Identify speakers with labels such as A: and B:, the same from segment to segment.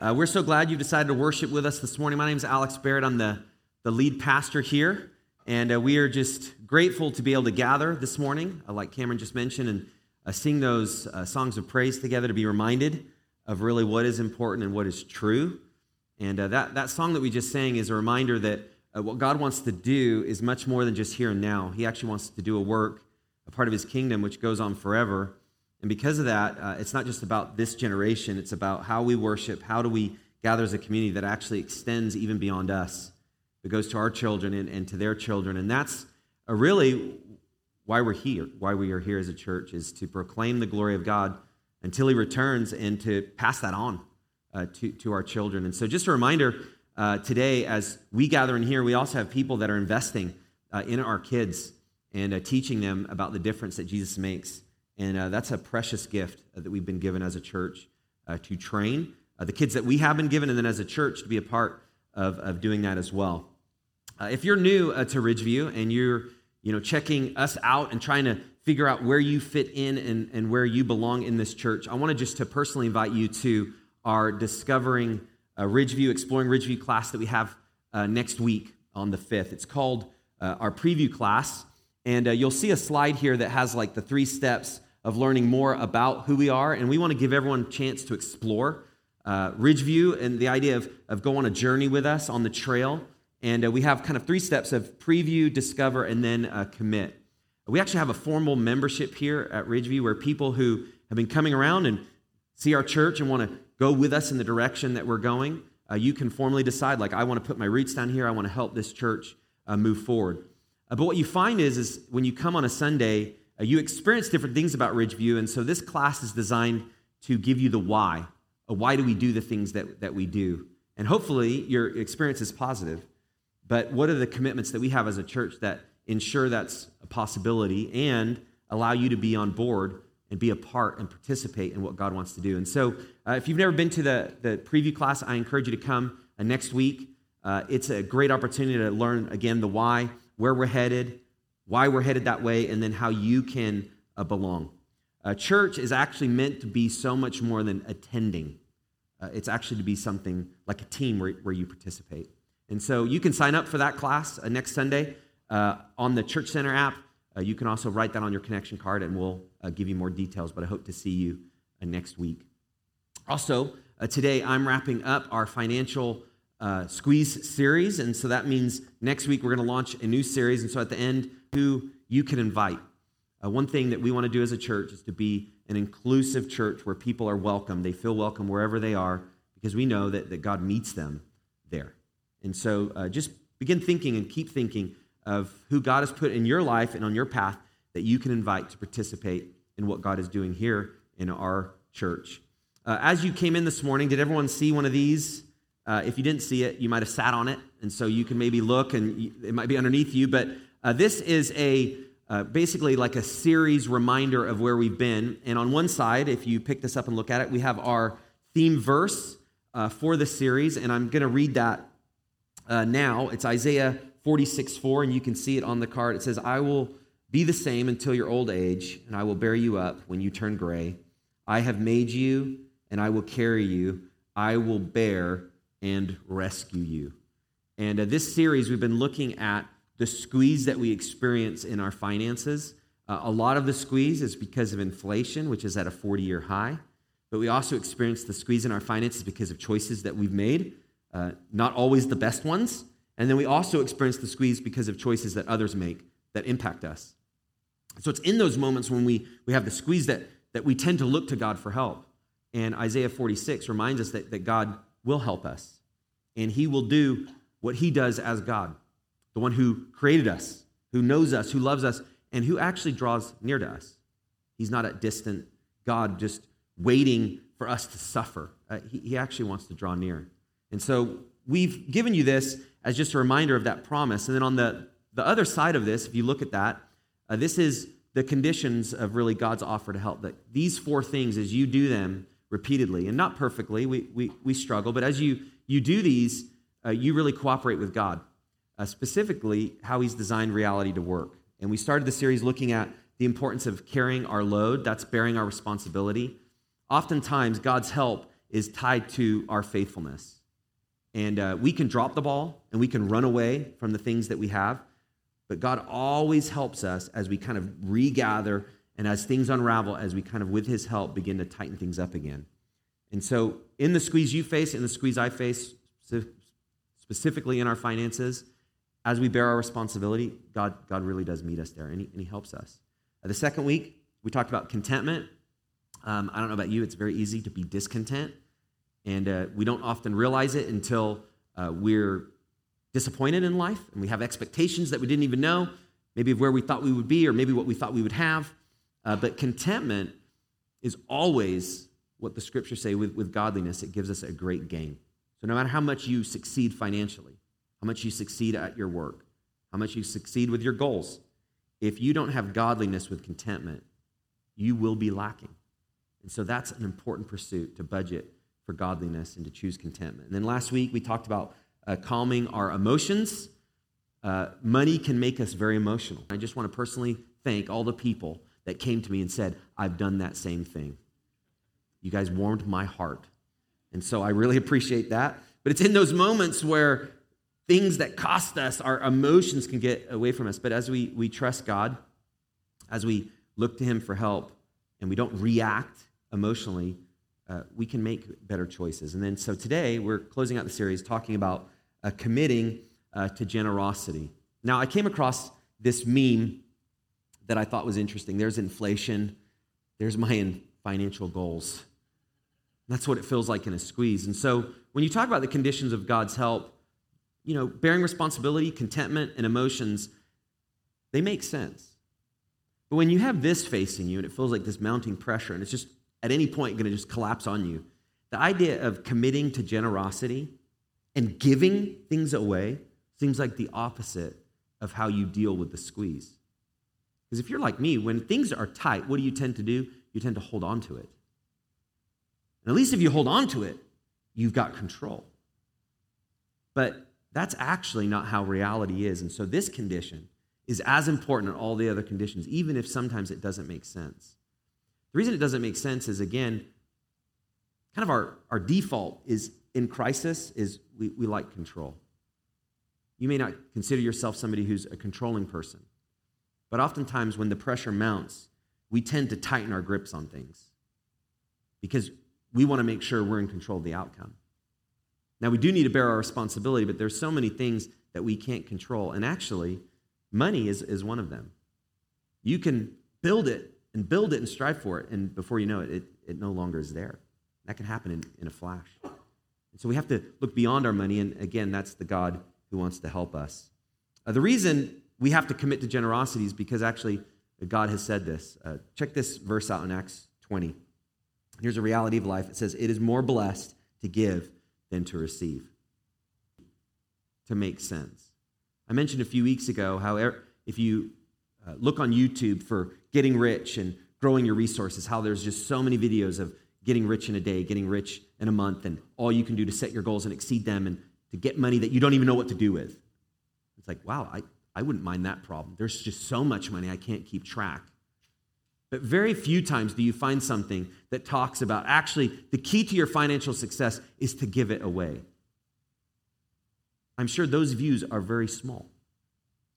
A: Uh, we're so glad you've decided to worship with us this morning. My name is Alex Barrett. I'm the, the lead pastor here, and uh, we are just grateful to be able to gather this morning, uh, like Cameron just mentioned, and uh, sing those uh, songs of praise together to be reminded of really what is important and what is true. And uh, that, that song that we just sang is a reminder that what God wants to do is much more than just here and now. He actually wants to do a work, a part of His kingdom, which goes on forever. And because of that, uh, it's not just about this generation, it's about how we worship, how do we gather as a community that actually extends even beyond us. It goes to our children and, and to their children. And that's uh, really why we're here, why we are here as a church, is to proclaim the glory of God until He returns and to pass that on uh, to, to our children. And so, just a reminder uh, today, as we gather in here, we also have people that are investing uh, in our kids and uh, teaching them about the difference that Jesus makes. And uh, that's a precious gift uh, that we've been given as a church uh, to train uh, the kids that we have been given, and then as a church to be a part of, of doing that as well. Uh, if you're new uh, to Ridgeview and you're you know, checking us out and trying to figure out where you fit in and, and where you belong in this church, I want to just to personally invite you to our Discovering Ridgeview, Exploring Ridgeview class that we have next week on the 5th. It's called our preview class. And you'll see a slide here that has like the three steps of learning more about who we are. And we want to give everyone a chance to explore uh, Ridgeview and the idea of, of go on a journey with us on the trail. And uh, we have kind of three steps of preview, discover, and then uh, commit. We actually have a formal membership here at Ridgeview where people who have been coming around and see our church and want to go with us in the direction that we're going, uh, you can formally decide, like, I want to put my roots down here. I want to help this church uh, move forward. Uh, but what you find is, is when you come on a Sunday, uh, you experience different things about Ridgeview, and so this class is designed to give you the why. Uh, why do we do the things that, that we do? And hopefully your experience is positive. But what are the commitments that we have as a church that ensure that's a possibility and allow you to be on board and be a part and participate in what God wants to do? And so uh, if you've never been to the, the preview class, I encourage you to come uh, next week. Uh, it's a great opportunity to learn, again, the why, where we're headed, why we're headed that way, and then how you can uh, belong. Church is actually meant to be so much more than attending. Uh, it's actually to be something like a team where, where you participate. And so you can sign up for that class uh, next Sunday uh, on the Church Center app. Uh, you can also write that on your connection card, and we'll uh, give you more details. But I hope to see you next week. Also, today I'm wrapping up our financial squeeze series, and so that means next week we're going to launch a new series. And so at the end, who you can invite. Uh, one thing that we want to do as a church is to be an inclusive church where people are welcome. They feel welcome wherever they are because we know that, that God meets them there. And so uh, just begin thinking and keep thinking of who God has put in your life and on your path that you can invite to participate in what God is doing here in our church. Uh, as you came in this morning, did everyone see one of these? Uh, if you didn't see it, you might have sat on it, and so you can maybe look and it might be underneath you. But uh, this is a uh, basically like a series reminder of where we've been. And on one side, if you pick this up and look at it, we have our theme verse uh, for the series, and I'm going to read that uh, now. It's Isaiah 46 4, and you can see it on the card. It says, I will be the same until your old age, and I will bear you up when you turn gray. I have made you, and I will carry you. I will bear and rescue you. And uh, this series, we've been looking at the squeeze that we experience in our finances. Uh, a lot of the squeeze is because of inflation, which is at a 40 year high. But we also experience the squeeze in our finances because of choices that we've made, uh, not always the best ones. And then we also experience the squeeze because of choices that others make that impact us. So it's in those moments when we, we have the squeeze that, that we tend to look to God for help. And Isaiah 46 reminds us that, that God will help us, and He will do what He does as God the one who created us, who knows us, who loves us, and who actually draws near to us. He's not a distant God just waiting for us to suffer. Uh, he, he actually wants to draw near. And so we've given you this as just a reminder of that promise. And then on the, the other side of this, if you look at that, uh, this is the conditions of really God's offer to help. That these four things, as you do them repeatedly, and not perfectly, we, we, we struggle, but as you, you do these, uh, you really cooperate with God uh, specifically how he's designed reality to work. And we started the series looking at the importance of carrying our load, that's bearing our responsibility. Oftentimes, God's help is tied to our faithfulness. And uh, we can drop the ball and we can run away from the things that we have, but God always helps us as we kind of regather and as things unravel, as we kind of, with His help, begin to tighten things up again. And so, in the squeeze you face, in the squeeze I face, specifically in our finances, as we bear our responsibility, God, God really does meet us there and He, and he helps us. Uh, the second week, we talked about contentment. Um, I don't know about you, it's very easy to be discontent. And uh, we don't often realize it until uh, we're disappointed in life and we have expectations that we didn't even know, maybe of where we thought we would be or maybe what we thought we would have. Uh, but contentment is always what the scriptures say with, with godliness, it gives us a great gain. So no matter how much you succeed financially, how much you succeed at your work, how much you succeed with your goals, if you don't have godliness with contentment, you will be lacking. And so that's an important pursuit to budget for godliness and to choose contentment. And then last week we talked about uh, calming our emotions. Uh, money can make us very emotional. I just want to personally thank all the people that came to me and said, I've done that same thing. You guys warmed my heart. And so I really appreciate that. But it's in those moments where things that cost us, our emotions can get away from us. But as we, we trust God, as we look to Him for help, and we don't react emotionally, uh, we can make better choices. And then, so today, we're closing out the series talking about uh, committing uh, to generosity. Now, I came across this meme that I thought was interesting. There's inflation, there's my financial goals. That's what it feels like in a squeeze. And so, when you talk about the conditions of God's help, you know, bearing responsibility, contentment, and emotions, they make sense. But when you have this facing you and it feels like this mounting pressure and it's just at any point going to just collapse on you, the idea of committing to generosity and giving things away seems like the opposite of how you deal with the squeeze. Because if you're like me, when things are tight, what do you tend to do? You tend to hold on to it. And at least if you hold on to it, you've got control. But that's actually not how reality is. And so this condition is as important as all the other conditions, even if sometimes it doesn't make sense. The reason it doesn't make sense is, again, kind of our, our default is in crisis is we, we like control. You may not consider yourself somebody who's a controlling person, but oftentimes when the pressure mounts, we tend to tighten our grips on things because we want to make sure we're in control of the outcome. Now, we do need to bear our responsibility, but there's so many things that we can't control. And actually, money is, is one of them. You can build it and build it and strive for it, and before you know it, it, it no longer is there. That can happen in, in a flash. And so we have to look beyond our money, and again, that's the God who wants to help us. Uh, the reason we have to commit to generosity is because actually God has said this. Uh, check this verse out in Acts 20. Here's a reality of life it says, It is more blessed to give than to receive. To make sense. I mentioned a few weeks ago how er, if you uh, look on YouTube for getting rich and growing your resources, how there's just so many videos of getting rich in a day, getting rich in a month, and all you can do to set your goals and exceed them and to get money that you don't even know what to do with. It's like, wow, I, I wouldn't mind that problem. There's just so much money I can't keep track. But very few times do you find something that talks about actually the key to your financial success is to give it away. I'm sure those views are very small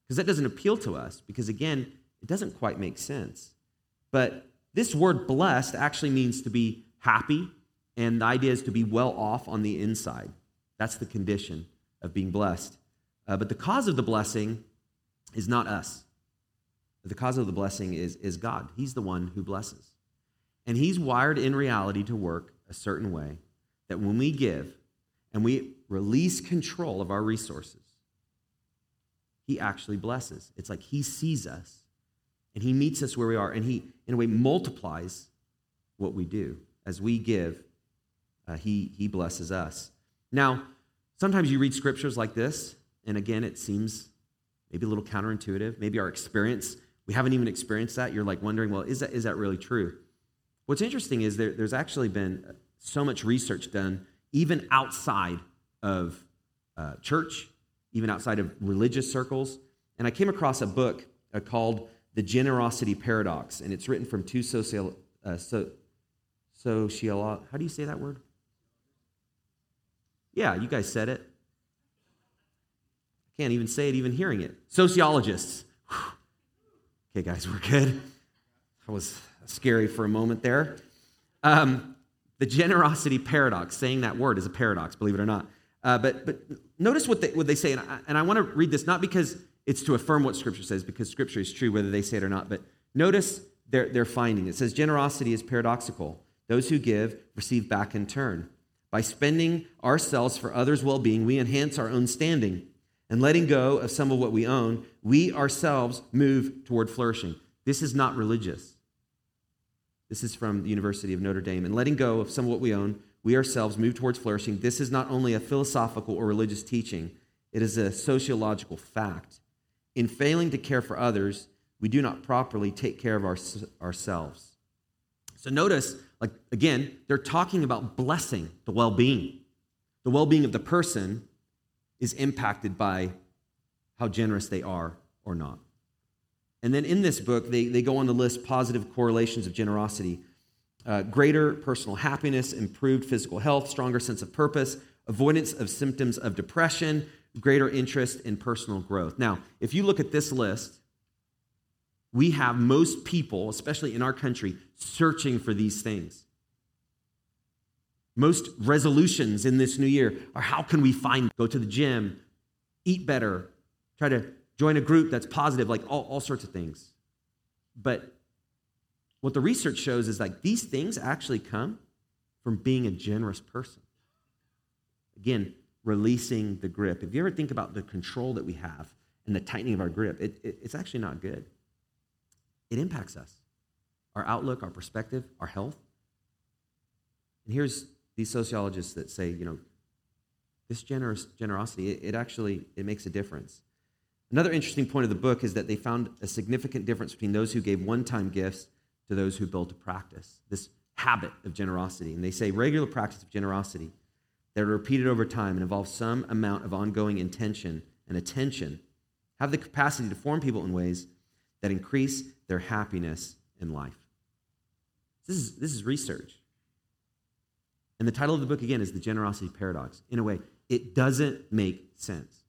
A: because that doesn't appeal to us because, again, it doesn't quite make sense. But this word blessed actually means to be happy, and the idea is to be well off on the inside. That's the condition of being blessed. Uh, but the cause of the blessing is not us. The cause of the blessing is, is God. He's the one who blesses. And He's wired in reality to work a certain way that when we give and we release control of our resources, He actually blesses. It's like He sees us and He meets us where we are and He, in a way, multiplies what we do. As we give, uh, he, he blesses us. Now, sometimes you read scriptures like this, and again, it seems maybe a little counterintuitive. Maybe our experience we haven't even experienced that. You're like wondering, well, is that, is that really true? What's interesting is there, there's actually been so much research done, even outside of uh, church, even outside of religious circles. And I came across a book uh, called The Generosity Paradox, and it's written from two social, uh, so, social, how do you say that word? Yeah, you guys said it. Can't even say it, even hearing it. Sociologists. Okay, guys, we're good. That was scary for a moment there. Um, the generosity paradox, saying that word is a paradox, believe it or not. Uh, but, but notice what they, what they say, and I, and I want to read this not because it's to affirm what Scripture says, because Scripture is true whether they say it or not, but notice their, their finding. It says, Generosity is paradoxical. Those who give receive back in turn. By spending ourselves for others' well being, we enhance our own standing. And letting go of some of what we own, we ourselves move toward flourishing. This is not religious. This is from the University of Notre Dame. And letting go of some of what we own, we ourselves move towards flourishing. This is not only a philosophical or religious teaching, it is a sociological fact. In failing to care for others, we do not properly take care of our, ourselves. So notice, like again, they're talking about blessing the well being. The well being of the person is impacted by how generous they are or not. And then in this book, they, they go on to list positive correlations of generosity uh, greater personal happiness, improved physical health, stronger sense of purpose, avoidance of symptoms of depression, greater interest in personal growth. Now, if you look at this list, we have most people, especially in our country, searching for these things. Most resolutions in this new year are how can we find, go to the gym, eat better, try to join a group that's positive, like all, all sorts of things. But what the research shows is like these things actually come from being a generous person. Again, releasing the grip. If you ever think about the control that we have and the tightening of our grip, it, it, it's actually not good. It impacts us, our outlook, our perspective, our health. And here's these sociologists that say, you know, this generous generosity, it, it actually it makes a difference. Another interesting point of the book is that they found a significant difference between those who gave one-time gifts to those who built a practice, this habit of generosity. And they say regular practice of generosity that are repeated over time and involve some amount of ongoing intention and attention have the capacity to form people in ways that increase their happiness in life. This is, this is research. And the title of the book, again, is The Generosity Paradox. In a way, it doesn't make sense.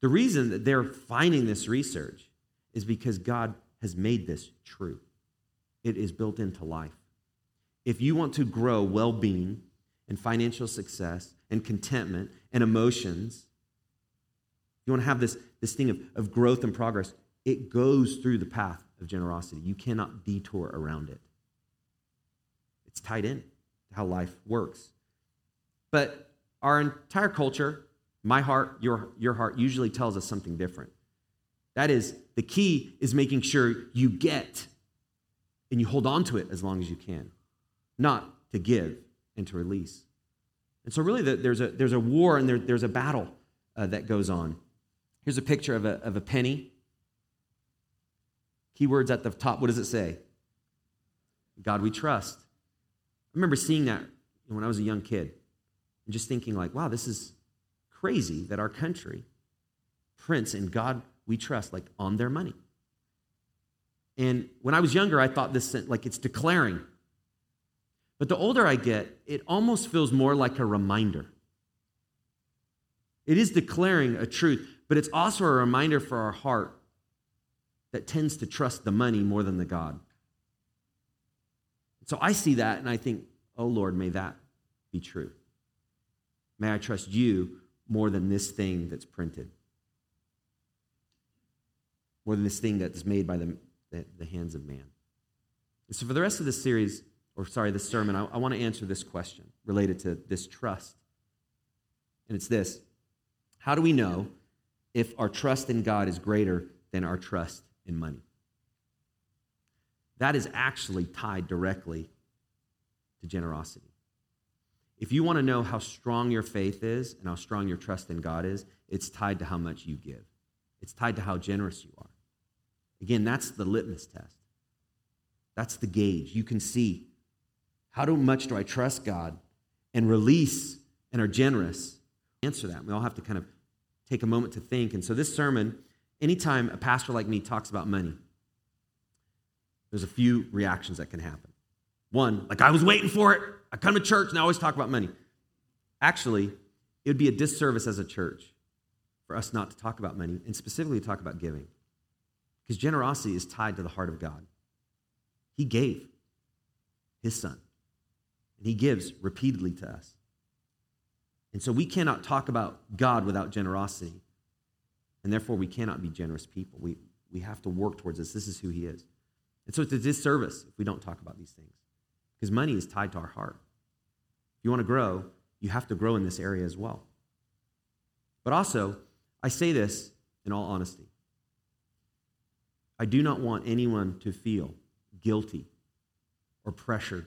A: The reason that they're finding this research is because God has made this true. It is built into life. If you want to grow well being and financial success and contentment and emotions, you want to have this, this thing of, of growth and progress, it goes through the path of generosity. You cannot detour around it. It's tied in how life works. But our entire culture, my heart, your, your heart, usually tells us something different. That is, the key is making sure you get and you hold on to it as long as you can, not to give and to release. And so, really, there's a, there's a war and there, there's a battle uh, that goes on. Here's a picture of a, of a penny. Keywords at the top. What does it say? God we trust. I remember seeing that when I was a young kid and just thinking, like, wow, this is crazy that our country prints in God we trust, like on their money. And when I was younger, I thought this like it's declaring. But the older I get, it almost feels more like a reminder. It is declaring a truth, but it's also a reminder for our heart that tends to trust the money more than the God. So I see that and I think, oh Lord, may that be true. May I trust you more than this thing that's printed, more than this thing that's made by the, the, the hands of man. And so for the rest of this series, or sorry, this sermon, I, I want to answer this question related to this trust. And it's this How do we know if our trust in God is greater than our trust in money? That is actually tied directly to generosity. If you want to know how strong your faith is and how strong your trust in God is, it's tied to how much you give. It's tied to how generous you are. Again, that's the litmus test. That's the gauge. You can see how much do I trust God and release and are generous? Answer that. We all have to kind of take a moment to think. And so, this sermon, anytime a pastor like me talks about money, there's a few reactions that can happen. One, like I was waiting for it. I come to church and I always talk about money. Actually, it would be a disservice as a church for us not to talk about money and specifically talk about giving. Because generosity is tied to the heart of God. He gave his son, and he gives repeatedly to us. And so we cannot talk about God without generosity. And therefore, we cannot be generous people. We, we have to work towards this. This is who he is. And so it's a disservice if we don't talk about these things. Because money is tied to our heart. If you want to grow, you have to grow in this area as well. But also, I say this in all honesty. I do not want anyone to feel guilty or pressured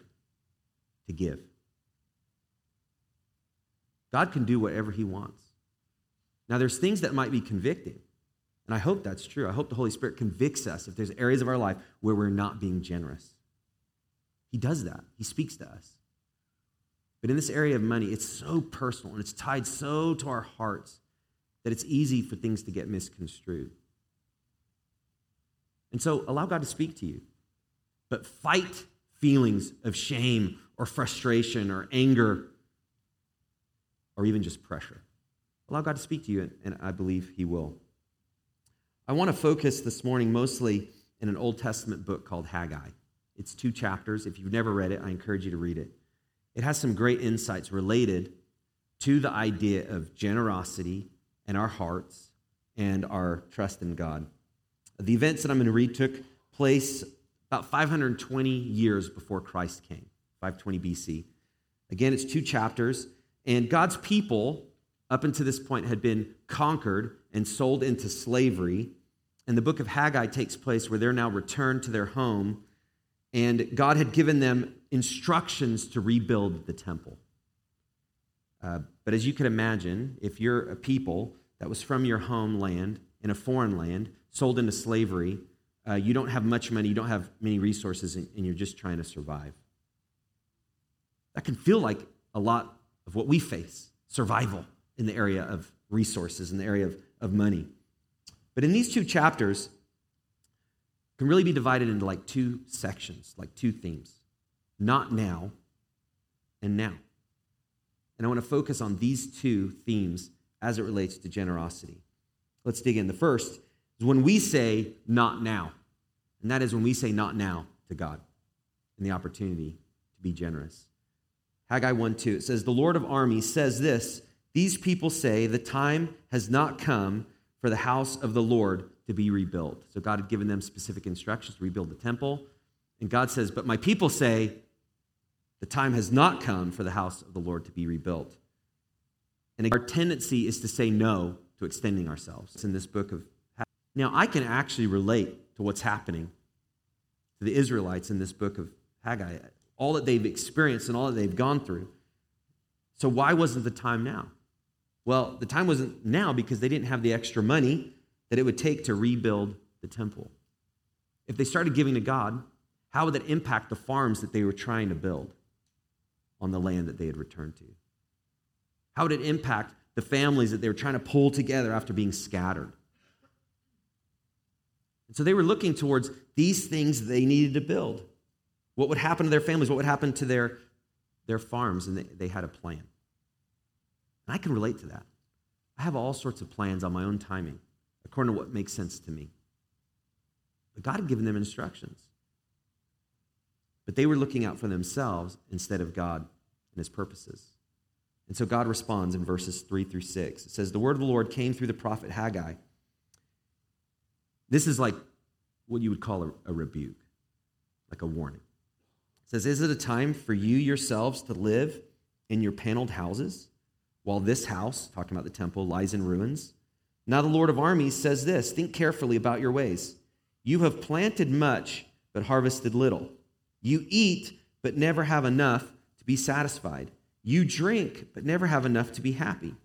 A: to give. God can do whatever he wants. Now, there's things that might be convicting, and I hope that's true. I hope the Holy Spirit convicts us if there's areas of our life where we're not being generous. He does that, He speaks to us. But in this area of money, it's so personal and it's tied so to our hearts that it's easy for things to get misconstrued. And so allow God to speak to you, but fight feelings of shame or frustration or anger or even just pressure. Allow God to speak to you, and I believe He will. I want to focus this morning mostly in an Old Testament book called Haggai. It's two chapters. If you've never read it, I encourage you to read it. It has some great insights related to the idea of generosity and our hearts and our trust in God. The events that I'm going to read took place about 520 years before Christ came, 520 BC. Again, it's two chapters, and God's people, up until this point, had been conquered and sold into slavery. And the book of Haggai takes place where they're now returned to their home, and God had given them instructions to rebuild the temple. Uh, but as you can imagine, if you're a people that was from your homeland in a foreign land, sold into slavery, uh, you don't have much money, you don't have many resources, and, and you're just trying to survive. That can feel like a lot of what we face survival in the area of resources, in the area of, of money. But in these two chapters, can really be divided into like two sections, like two themes not now and now. And I want to focus on these two themes as it relates to generosity. Let's dig in. The first is when we say not now, and that is when we say not now to God and the opportunity to be generous. Haggai 1 2, it says, The Lord of armies says this These people say, The time has not come for the house of the Lord to be rebuilt. So God had given them specific instructions to rebuild the temple. And God says, But my people say, The time has not come for the house of the Lord to be rebuilt. And our tendency is to say no to extending ourselves. It's in this book of. Now, I can actually relate to what's happening to the Israelites in this book of Haggai all that they've experienced and all that they've gone through. So, why wasn't the time now? Well, the time wasn't now because they didn't have the extra money that it would take to rebuild the temple. If they started giving to God, how would that impact the farms that they were trying to build on the land that they had returned to? How would it impact the families that they were trying to pull together after being scattered? And so they were looking towards these things they needed to build. What would happen to their families? What would happen to their, their farms? And they, they had a plan. And I can relate to that. I have all sorts of plans on my own timing, according to what makes sense to me. But God had given them instructions. But they were looking out for themselves instead of God and his purposes. And so God responds in verses 3 through 6. It says, The word of the Lord came through the prophet Haggai. This is like what you would call a, a rebuke, like a warning. It says, Is it a time for you yourselves to live in your paneled houses while this house, talking about the temple, lies in ruins? Now the Lord of armies says this Think carefully about your ways. You have planted much, but harvested little. You eat, but never have enough to be satisfied. You drink, but never have enough to be happy.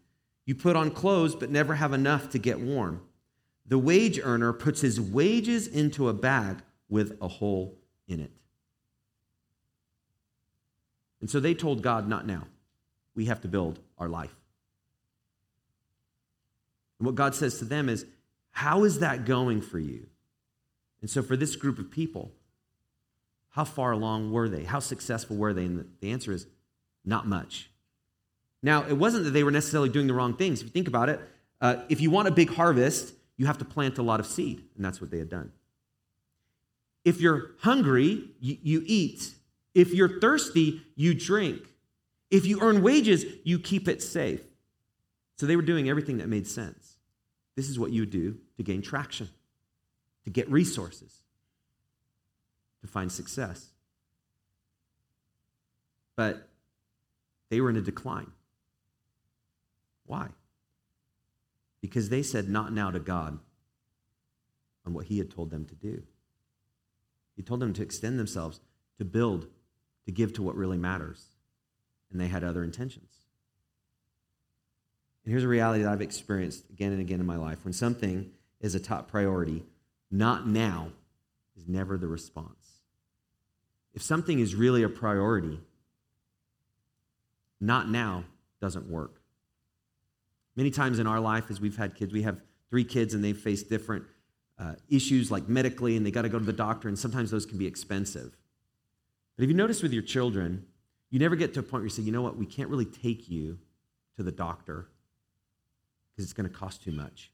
A: You put on clothes, but never have enough to get warm. The wage earner puts his wages into a bag with a hole in it. And so they told God, not now. We have to build our life. And what God says to them is, how is that going for you? And so for this group of people, how far along were they? How successful were they? And the answer is, not much. Now, it wasn't that they were necessarily doing the wrong things. If you think about it, uh, if you want a big harvest, you have to plant a lot of seed, and that's what they had done. If you're hungry, you, you eat. If you're thirsty, you drink. If you earn wages, you keep it safe. So they were doing everything that made sense. This is what you do to gain traction, to get resources, to find success. But they were in a decline. Why? Because they said not now to God on what He had told them to do. He told them to extend themselves, to build, to give to what really matters. And they had other intentions. And here's a reality that I've experienced again and again in my life. When something is a top priority, not now is never the response. If something is really a priority, not now doesn't work. Many times in our life, as we've had kids, we have three kids and they face different uh, issues like medically and they got to go to the doctor, and sometimes those can be expensive. But if you notice with your children, you never get to a point where you say, you know what, we can't really take you to the doctor because it's going to cost too much.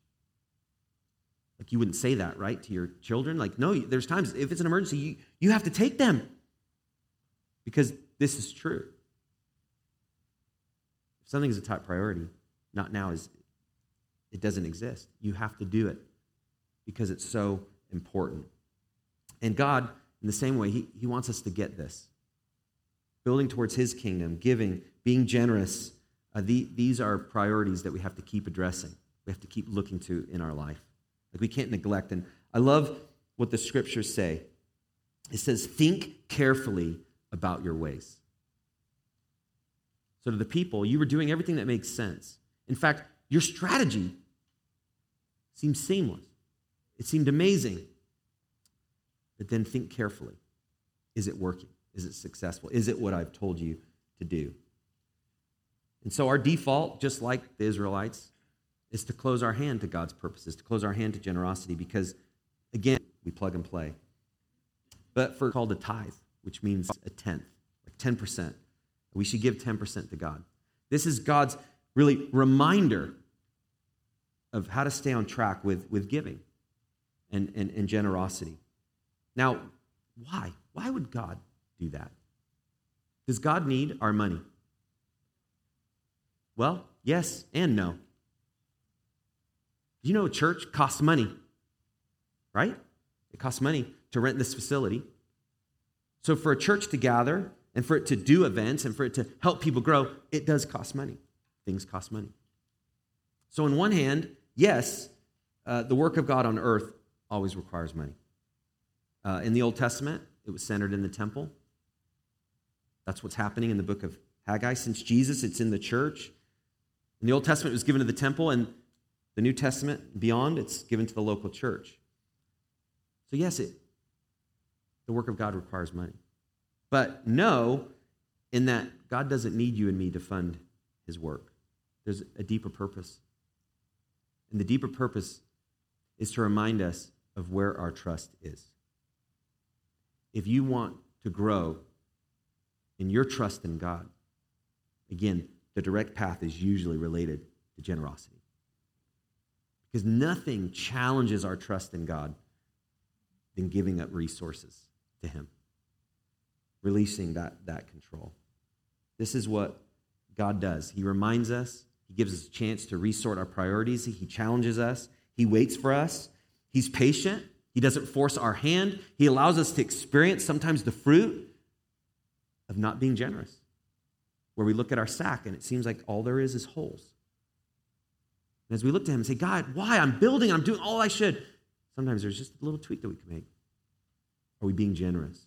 A: Like you wouldn't say that, right, to your children? Like, no, there's times if it's an emergency, you, you have to take them because this is true. If something is a top priority, not now is it doesn't exist. You have to do it because it's so important. And God, in the same way, He, he wants us to get this. Building towards His kingdom, giving, being generous, uh, the, these are priorities that we have to keep addressing. We have to keep looking to in our life. Like we can't neglect. And I love what the scriptures say. It says, think carefully about your ways. So to the people, you were doing everything that makes sense. In fact, your strategy seemed seamless. It seemed amazing. But then think carefully. Is it working? Is it successful? Is it what I've told you to do? And so our default, just like the Israelites, is to close our hand to God's purposes, to close our hand to generosity, because again, we plug and play. But for called a tithe, which means a tenth, like 10%. We should give 10% to God. This is God's really reminder of how to stay on track with, with giving and, and, and generosity. Now, why? Why would God do that? Does God need our money? Well, yes and no. You know, church costs money, right? It costs money to rent this facility. So, for a church to gather and for it to do events and for it to help people grow, it does cost money. Things cost money. So, on one hand, yes, uh, the work of God on earth always requires money. Uh, in the Old Testament, it was centered in the temple. That's what's happening in the book of Haggai. Since Jesus, it's in the church. In the Old Testament, it was given to the temple, and the New Testament, beyond, it's given to the local church. So, yes, it, the work of God requires money. But no, in that God doesn't need you and me to fund his work. There's a deeper purpose. And the deeper purpose is to remind us of where our trust is. If you want to grow in your trust in God, again, the direct path is usually related to generosity. Because nothing challenges our trust in God than giving up resources to Him, releasing that, that control. This is what God does. He reminds us, He gives us a chance to resort our priorities, He challenges us, He waits for us, He's patient. He doesn't force our hand. He allows us to experience sometimes the fruit of not being generous where we look at our sack and it seems like all there is is holes. And as we look to Him and say, God, why? I'm building, I'm doing all I should. Sometimes there's just a little tweak that we can make. Are we being generous?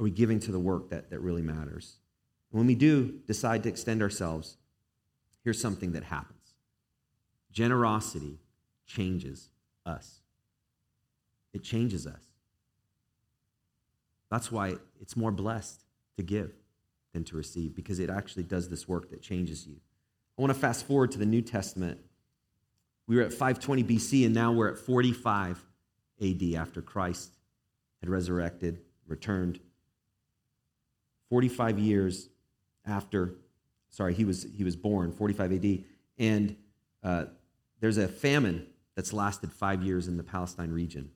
A: Are we giving to the work that, that really matters? And when we do decide to extend ourselves, here's something that happens generosity changes us. It changes us. That's why it's more blessed to give than to receive because it actually does this work that changes you. I want to fast forward to the New Testament. We were at 520 BC and now we're at 45 AD after Christ had resurrected, returned. 45 years after sorry, he was, he was born, 45 AD. And uh, there's a famine that's lasted five years in the Palestine region.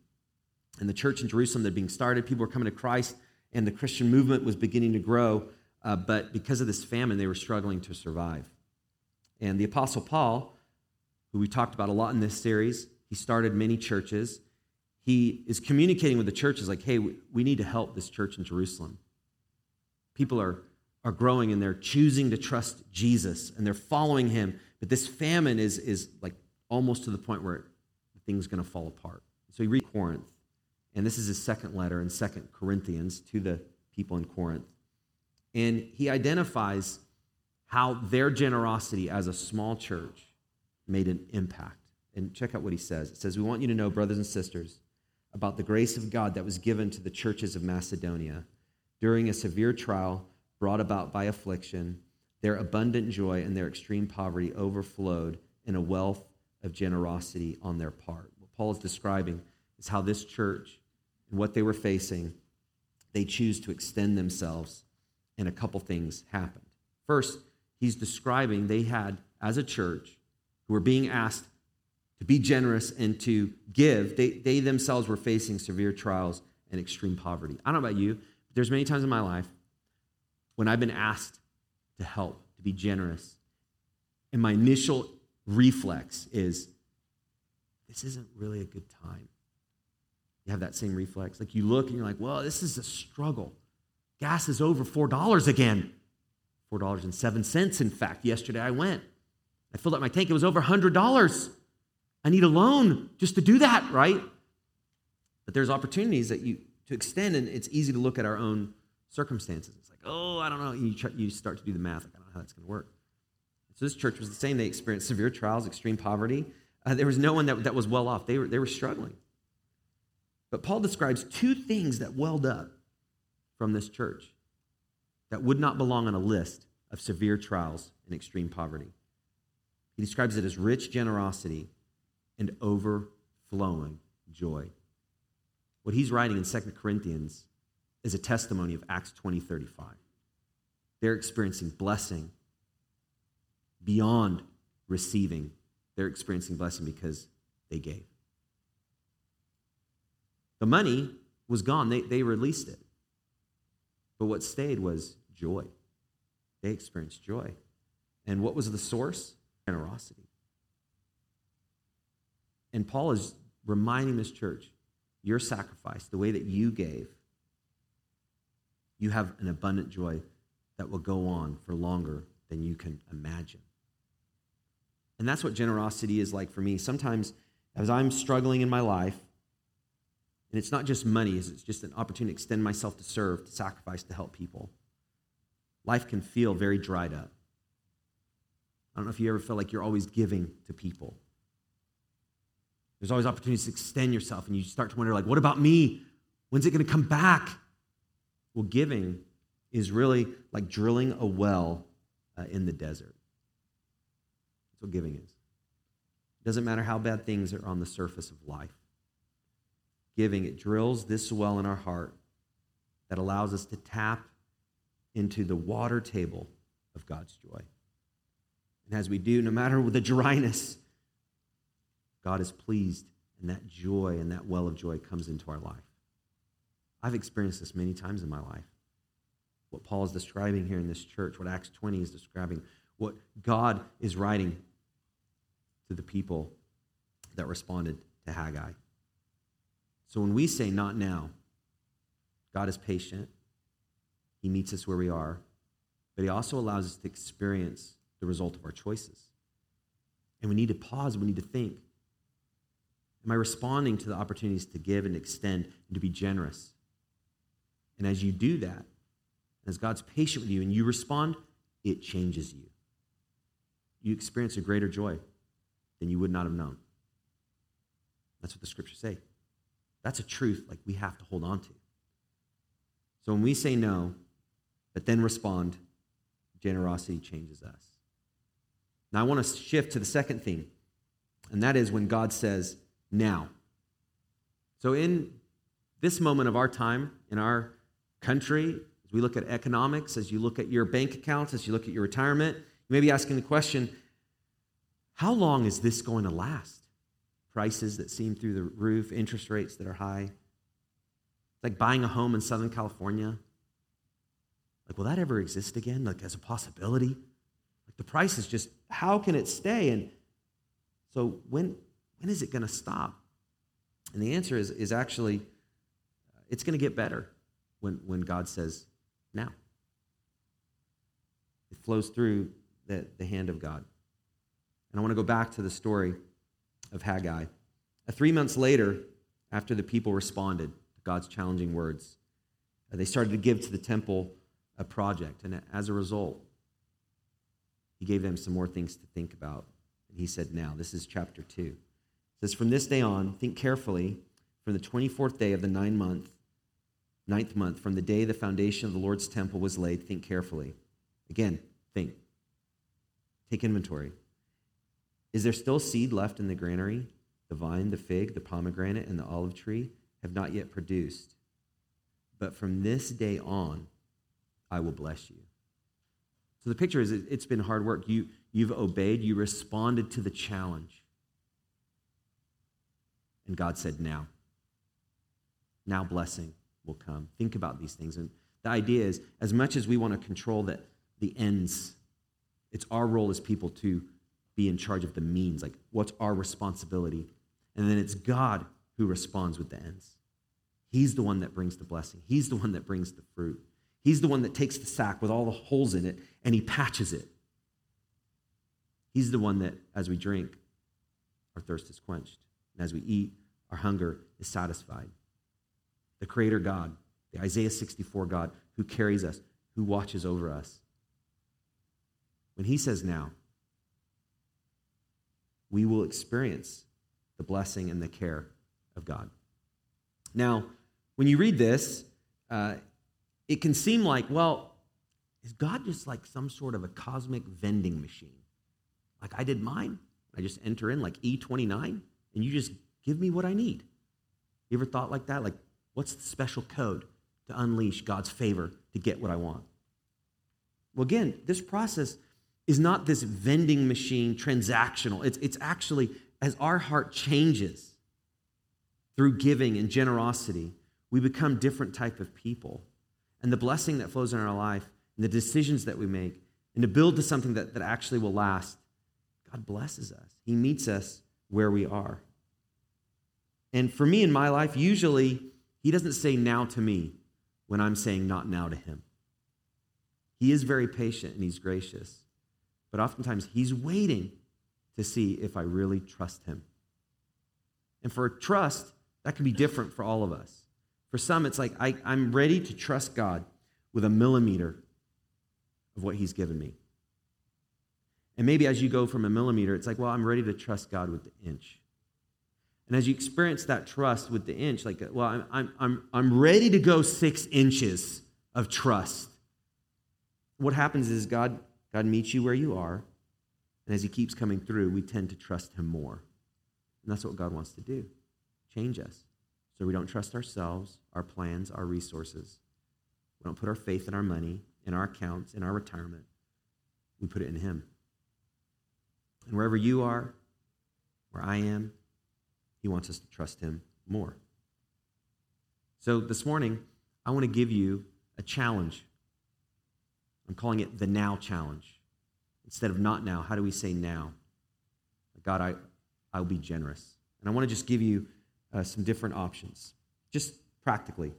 A: And the church in Jerusalem, they're being started, people were coming to Christ, and the Christian movement was beginning to grow. Uh, but because of this famine, they were struggling to survive. And the Apostle Paul, who we talked about a lot in this series, he started many churches. He is communicating with the churches like, hey, we need to help this church in Jerusalem. People are, are growing and they're choosing to trust Jesus and they're following him. But this famine is, is like almost to the point where thing's going to fall apart. So he reads Corinth, and this is his second letter in Second Corinthians to the people in Corinth. And he identifies how their generosity as a small church made an impact. And check out what he says. It says, We want you to know, brothers and sisters, about the grace of God that was given to the churches of Macedonia during a severe trial brought about by affliction. Their abundant joy and their extreme poverty overflowed in a wealth of generosity on their part. What Paul is describing is how this church what they were facing, they choose to extend themselves, and a couple things happened. First, he's describing they had, as a church, who were being asked to be generous and to give, they, they themselves were facing severe trials and extreme poverty. I don't know about you, but there's many times in my life when I've been asked to help, to be generous, and my initial reflex is, this isn't really a good time. You have that same reflex. Like you look and you're like, well, this is a struggle. Gas is over $4 again. $4.07, in fact. Yesterday I went. I filled up my tank. It was over $100. I need a loan just to do that, right? But there's opportunities that you to extend, and it's easy to look at our own circumstances. It's like, oh, I don't know. You, try, you start to do the math. Like, I don't know how that's going to work. So this church was the same. They experienced severe trials, extreme poverty. Uh, there was no one that, that was well off. They were, they were struggling. But Paul describes two things that welled up from this church that would not belong on a list of severe trials and extreme poverty. He describes it as rich generosity and overflowing joy. What he's writing in 2 Corinthians is a testimony of Acts 20 35. They're experiencing blessing beyond receiving, they're experiencing blessing because they gave. The money was gone, they, they released it. But what stayed was joy. They experienced joy. And what was the source? Generosity. And Paul is reminding this church your sacrifice, the way that you gave, you have an abundant joy that will go on for longer than you can imagine. And that's what generosity is like for me. Sometimes, as I'm struggling in my life, and it's not just money, it's just an opportunity to extend myself to serve, to sacrifice, to help people. Life can feel very dried up. I don't know if you ever feel like you're always giving to people. There's always opportunities to extend yourself, and you start to wonder, like, what about me? When's it going to come back? Well, giving is really like drilling a well uh, in the desert. That's what giving is. It doesn't matter how bad things are on the surface of life. Giving, it drills this well in our heart that allows us to tap into the water table of God's joy. And as we do, no matter the dryness, God is pleased, and that joy and that well of joy comes into our life. I've experienced this many times in my life. What Paul is describing here in this church, what Acts 20 is describing, what God is writing to the people that responded to Haggai. So when we say not now, God is patient. He meets us where we are, but He also allows us to experience the result of our choices. And we need to pause, we need to think Am I responding to the opportunities to give and extend and to be generous? And as you do that, as God's patient with you and you respond, it changes you. You experience a greater joy than you would not have known. That's what the scriptures say. That's a truth like we have to hold on to. So when we say no, but then respond, generosity changes us. Now I want to shift to the second thing, and that is when God says, now. So, in this moment of our time, in our country, as we look at economics, as you look at your bank accounts, as you look at your retirement, you may be asking the question how long is this going to last? Prices that seem through the roof, interest rates that are high. It's like buying a home in Southern California. Like, will that ever exist again? Like, as a possibility? Like, the price is just, how can it stay? And so, when, when is it going to stop? And the answer is, is actually, it's going to get better when, when God says, now. It flows through the, the hand of God. And I want to go back to the story of Haggai. Three months later, after the people responded to God's challenging words, uh, they started to give to the temple a project. And as a result, he gave them some more things to think about. And he said, Now, this is chapter 2. It says, From this day on, think carefully from the 24th day of the ninth month ninth month, from the day the foundation of the Lord's temple was laid, think carefully. Again, think. Take inventory. Is there still seed left in the granary? The vine, the fig, the pomegranate, and the olive tree have not yet produced. But from this day on, I will bless you. So the picture is it's been hard work. You, you've obeyed, you responded to the challenge. And God said, now. Now blessing will come. Think about these things. And the idea is, as much as we want to control the, the ends, it's our role as people to be in charge of the means. Like, what's our responsibility? And then it's God who responds with the ends. He's the one that brings the blessing, He's the one that brings the fruit. He's the one that takes the sack with all the holes in it and He patches it. He's the one that, as we drink, our thirst is quenched. And as we eat, our hunger is satisfied the Creator God, the Isaiah 64 God who carries us, who watches over us. When He says now, we will experience the blessing and the care of God. Now, when you read this, uh, it can seem like, well, is God just like some sort of a cosmic vending machine? Like I did mine, I just enter in like E29, and you just give me what I need. You ever thought like that? Like What's the special code to unleash God's favor to get what I want? Well, again, this process is not this vending machine transactional. It's, it's actually as our heart changes through giving and generosity, we become different type of people. And the blessing that flows in our life and the decisions that we make and to build to something that, that actually will last, God blesses us. He meets us where we are. And for me in my life, usually he doesn't say now to me when I'm saying not now to him. He is very patient and he's gracious, but oftentimes he's waiting to see if I really trust him. And for trust, that can be different for all of us. For some, it's like I, I'm ready to trust God with a millimeter of what he's given me. And maybe as you go from a millimeter, it's like, well, I'm ready to trust God with the inch. And as you experience that trust with the inch, like, well, I'm, I'm, I'm, I'm ready to go six inches of trust. What happens is God, God meets you where you are. And as He keeps coming through, we tend to trust Him more. And that's what God wants to do change us. So we don't trust ourselves, our plans, our resources. We don't put our faith in our money, in our accounts, in our retirement. We put it in Him. And wherever you are, where I am, he wants us to trust Him more. So this morning, I want to give you a challenge. I'm calling it the now challenge. Instead of not now, how do we say now? God, I, I'll be generous. And I want to just give you uh, some different options, just practically.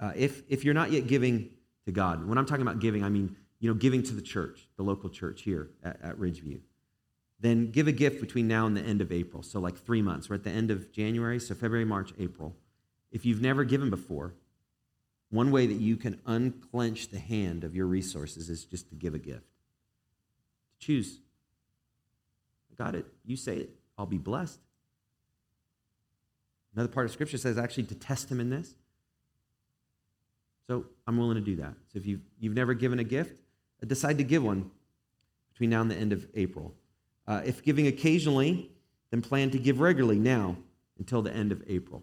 A: Uh, if, if you're not yet giving to God, when I'm talking about giving, I mean, you know, giving to the church, the local church here at, at Ridgeview then give a gift between now and the end of April. So, like three months. We're at the end of January, so February, March, April. If you've never given before, one way that you can unclench the hand of your resources is just to give a gift. To choose. I got it. You say it. I'll be blessed. Another part of Scripture says actually to test him in this. So I'm willing to do that. So if you've, you've never given a gift, decide to give one between now and the end of April. Uh, if giving occasionally, then plan to give regularly now until the end of April.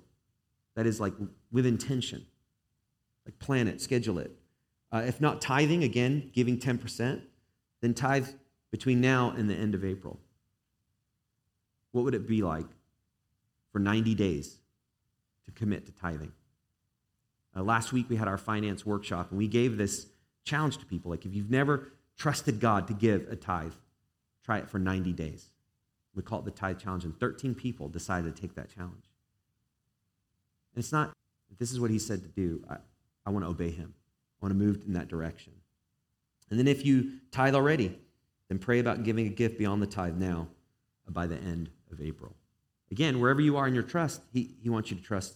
A: That is like with intention. Like plan it, schedule it. Uh, if not tithing, again, giving 10%, then tithe between now and the end of April. What would it be like for 90 days to commit to tithing? Uh, last week we had our finance workshop and we gave this challenge to people. Like, if you've never trusted God to give a tithe, try it for 90 days. We call it the tithe challenge, and 13 people decided to take that challenge. And it's not, this is what he said to do. I, I want to obey him. I want to move in that direction. And then if you tithe already, then pray about giving a gift beyond the tithe now uh, by the end of April. Again, wherever you are in your trust, he, he wants you to trust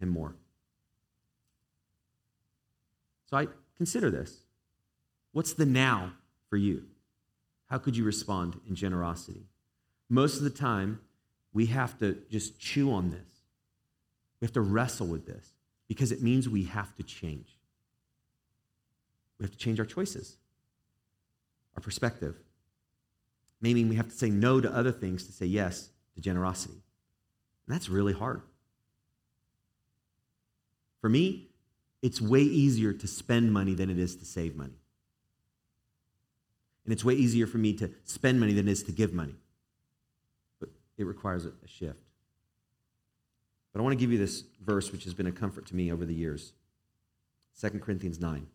A: him more. So I consider this. What's the now for you? How could you respond in generosity? Most of the time, we have to just chew on this. We have to wrestle with this because it means we have to change. We have to change our choices, our perspective. Meaning we have to say no to other things to say yes to generosity. And that's really hard. For me, it's way easier to spend money than it is to save money. And it's way easier for me to spend money than it is to give money. But it requires a shift. But I want to give you this verse, which has been a comfort to me over the years 2 Corinthians 9. It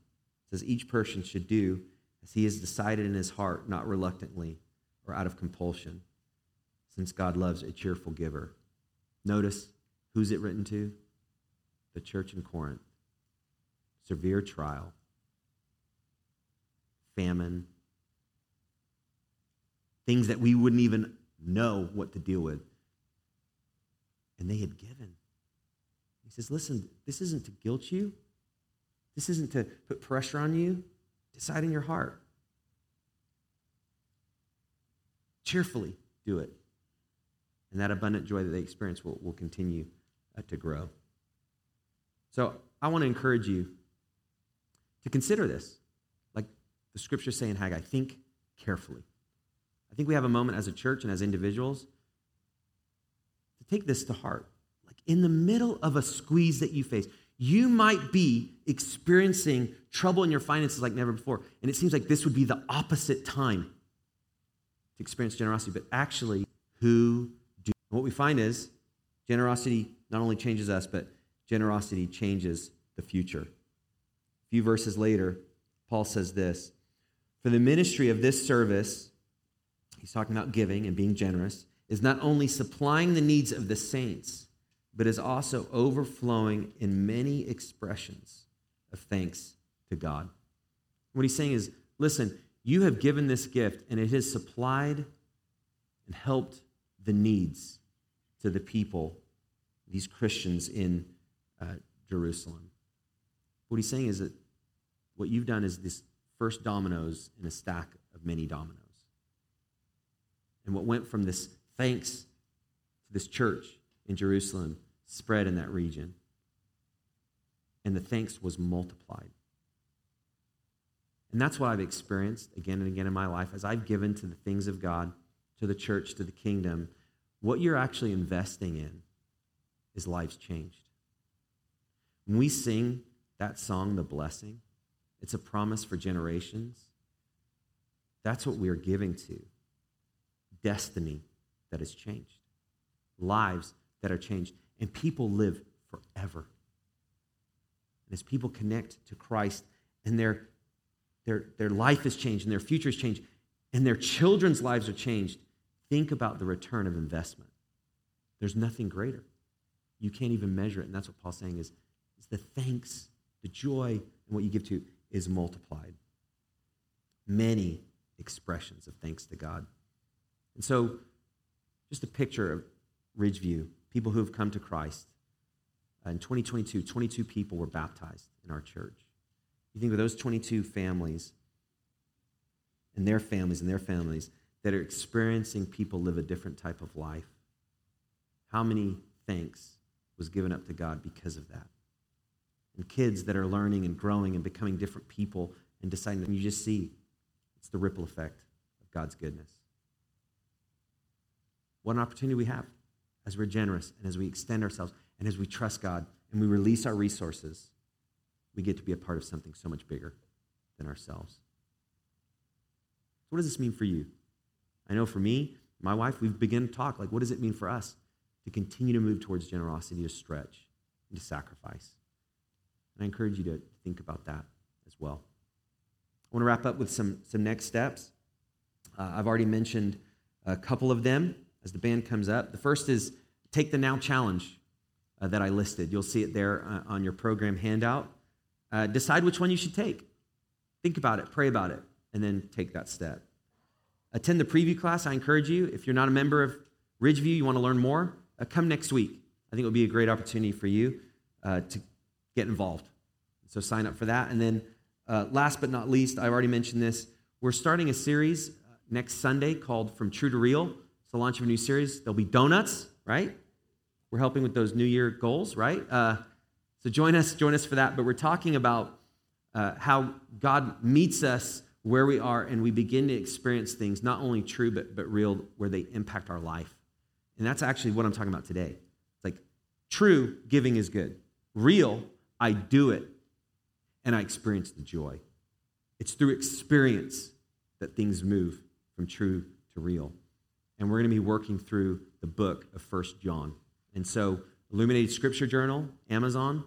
A: says, Each person should do as he has decided in his heart, not reluctantly or out of compulsion, since God loves a cheerful giver. Notice who's it written to? The church in Corinth. Severe trial, famine, things that we wouldn't even know what to deal with. And they had given. He says, Listen, this isn't to guilt you, this isn't to put pressure on you. Decide in your heart. Cheerfully do it. And that abundant joy that they experience will, will continue uh, to grow. So I want to encourage you to consider this. Like the scripture say in Haggai, think carefully. I think we have a moment as a church and as individuals take this to heart. Like in the middle of a squeeze that you face, you might be experiencing trouble in your finances like never before. And it seems like this would be the opposite time to experience generosity. But actually, who do? What we find is generosity not only changes us, but generosity changes the future. A few verses later, Paul says this For the ministry of this service, he's talking about giving and being generous, is not only supplying the needs of the saints, but is also overflowing in many expressions of thanks to God. What he's saying is listen, you have given this gift, and it has supplied and helped the needs to the people, these Christians in uh, Jerusalem. What he's saying is that what you've done is this first dominoes in a stack of many dominoes. And what went from this thanks to this church in Jerusalem spread in that region. And the thanks was multiplied. And that's what I've experienced again and again in my life as I've given to the things of God, to the church, to the kingdom. What you're actually investing in is lives changed. When we sing that song, The Blessing, it's a promise for generations. That's what we are giving to destiny that has changed, lives that are changed, and people live forever. And as people connect to Christ and their, their, their life is changed and their future is changed and their children's lives are changed, think about the return of investment. There's nothing greater. You can't even measure it. And that's what Paul's saying is, is the thanks, the joy, and what you give to is multiplied. Many expressions of thanks to God. And so, just a picture of Ridgeview, people who have come to Christ. In 2022, 22 people were baptized in our church. You think of those 22 families and their families and their families that are experiencing people live a different type of life. How many thanks was given up to God because of that? And kids that are learning and growing and becoming different people and deciding, you just see it's the ripple effect of God's goodness. What an opportunity we have as we're generous and as we extend ourselves and as we trust God and we release our resources, we get to be a part of something so much bigger than ourselves. So What does this mean for you? I know for me, my wife, we've begun to talk like, what does it mean for us to continue to move towards generosity, to stretch, and to sacrifice? And I encourage you to think about that as well. I want to wrap up with some, some next steps. Uh, I've already mentioned a couple of them as the band comes up. The first is take the now challenge uh, that I listed. You'll see it there uh, on your program handout. Uh, decide which one you should take. Think about it, pray about it, and then take that step. Attend the preview class. I encourage you. If you're not a member of Ridgeview, you want to learn more, uh, come next week. I think it will be a great opportunity for you uh, to get involved. So sign up for that. And then, uh, last but not least, I've already mentioned this. We're starting a series next Sunday called From True to Real. It's the launch of a new series. There'll be donuts, right? We're helping with those New Year goals, right? Uh, so join us, join us for that. But we're talking about uh, how God meets us where we are and we begin to experience things not only true but, but real where they impact our life. And that's actually what I'm talking about today. It's like true giving is good. Real, I do it and I experience the joy. It's through experience that things move from true to real. And we're going to be working through the book of First John. And so, Illuminated Scripture Journal, Amazon,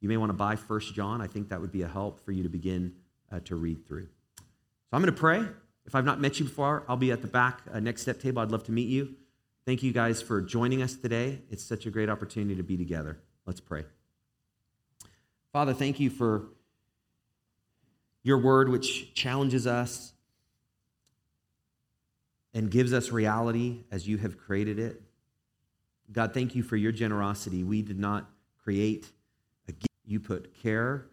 A: you may want to buy First John. I think that would be a help for you to begin uh, to read through. So, I'm going to pray. If I've not met you before, I'll be at the back uh, next step table. I'd love to meet you. Thank you guys for joining us today. It's such a great opportunity to be together. Let's pray. Father, thank you for your word, which challenges us and gives us reality as you have created it. God, thank you for your generosity. We did not create a gift. You put care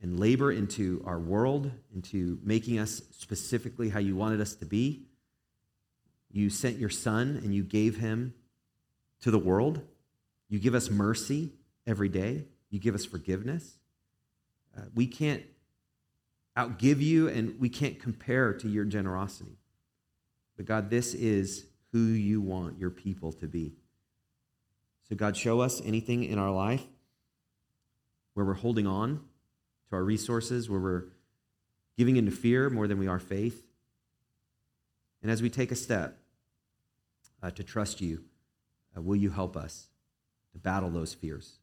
A: and labor into our world, into making us specifically how you wanted us to be. You sent your son and you gave him to the world. You give us mercy every day. You give us forgiveness. Uh, we can't outgive you and we can't compare to your generosity. But God, this is who you want your people to be. So, God, show us anything in our life where we're holding on to our resources, where we're giving into fear more than we are faith. And as we take a step uh, to trust you, uh, will you help us to battle those fears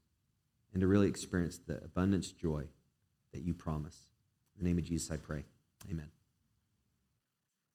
A: and to really experience the abundance joy that you promise? In the name of Jesus, I pray. Amen.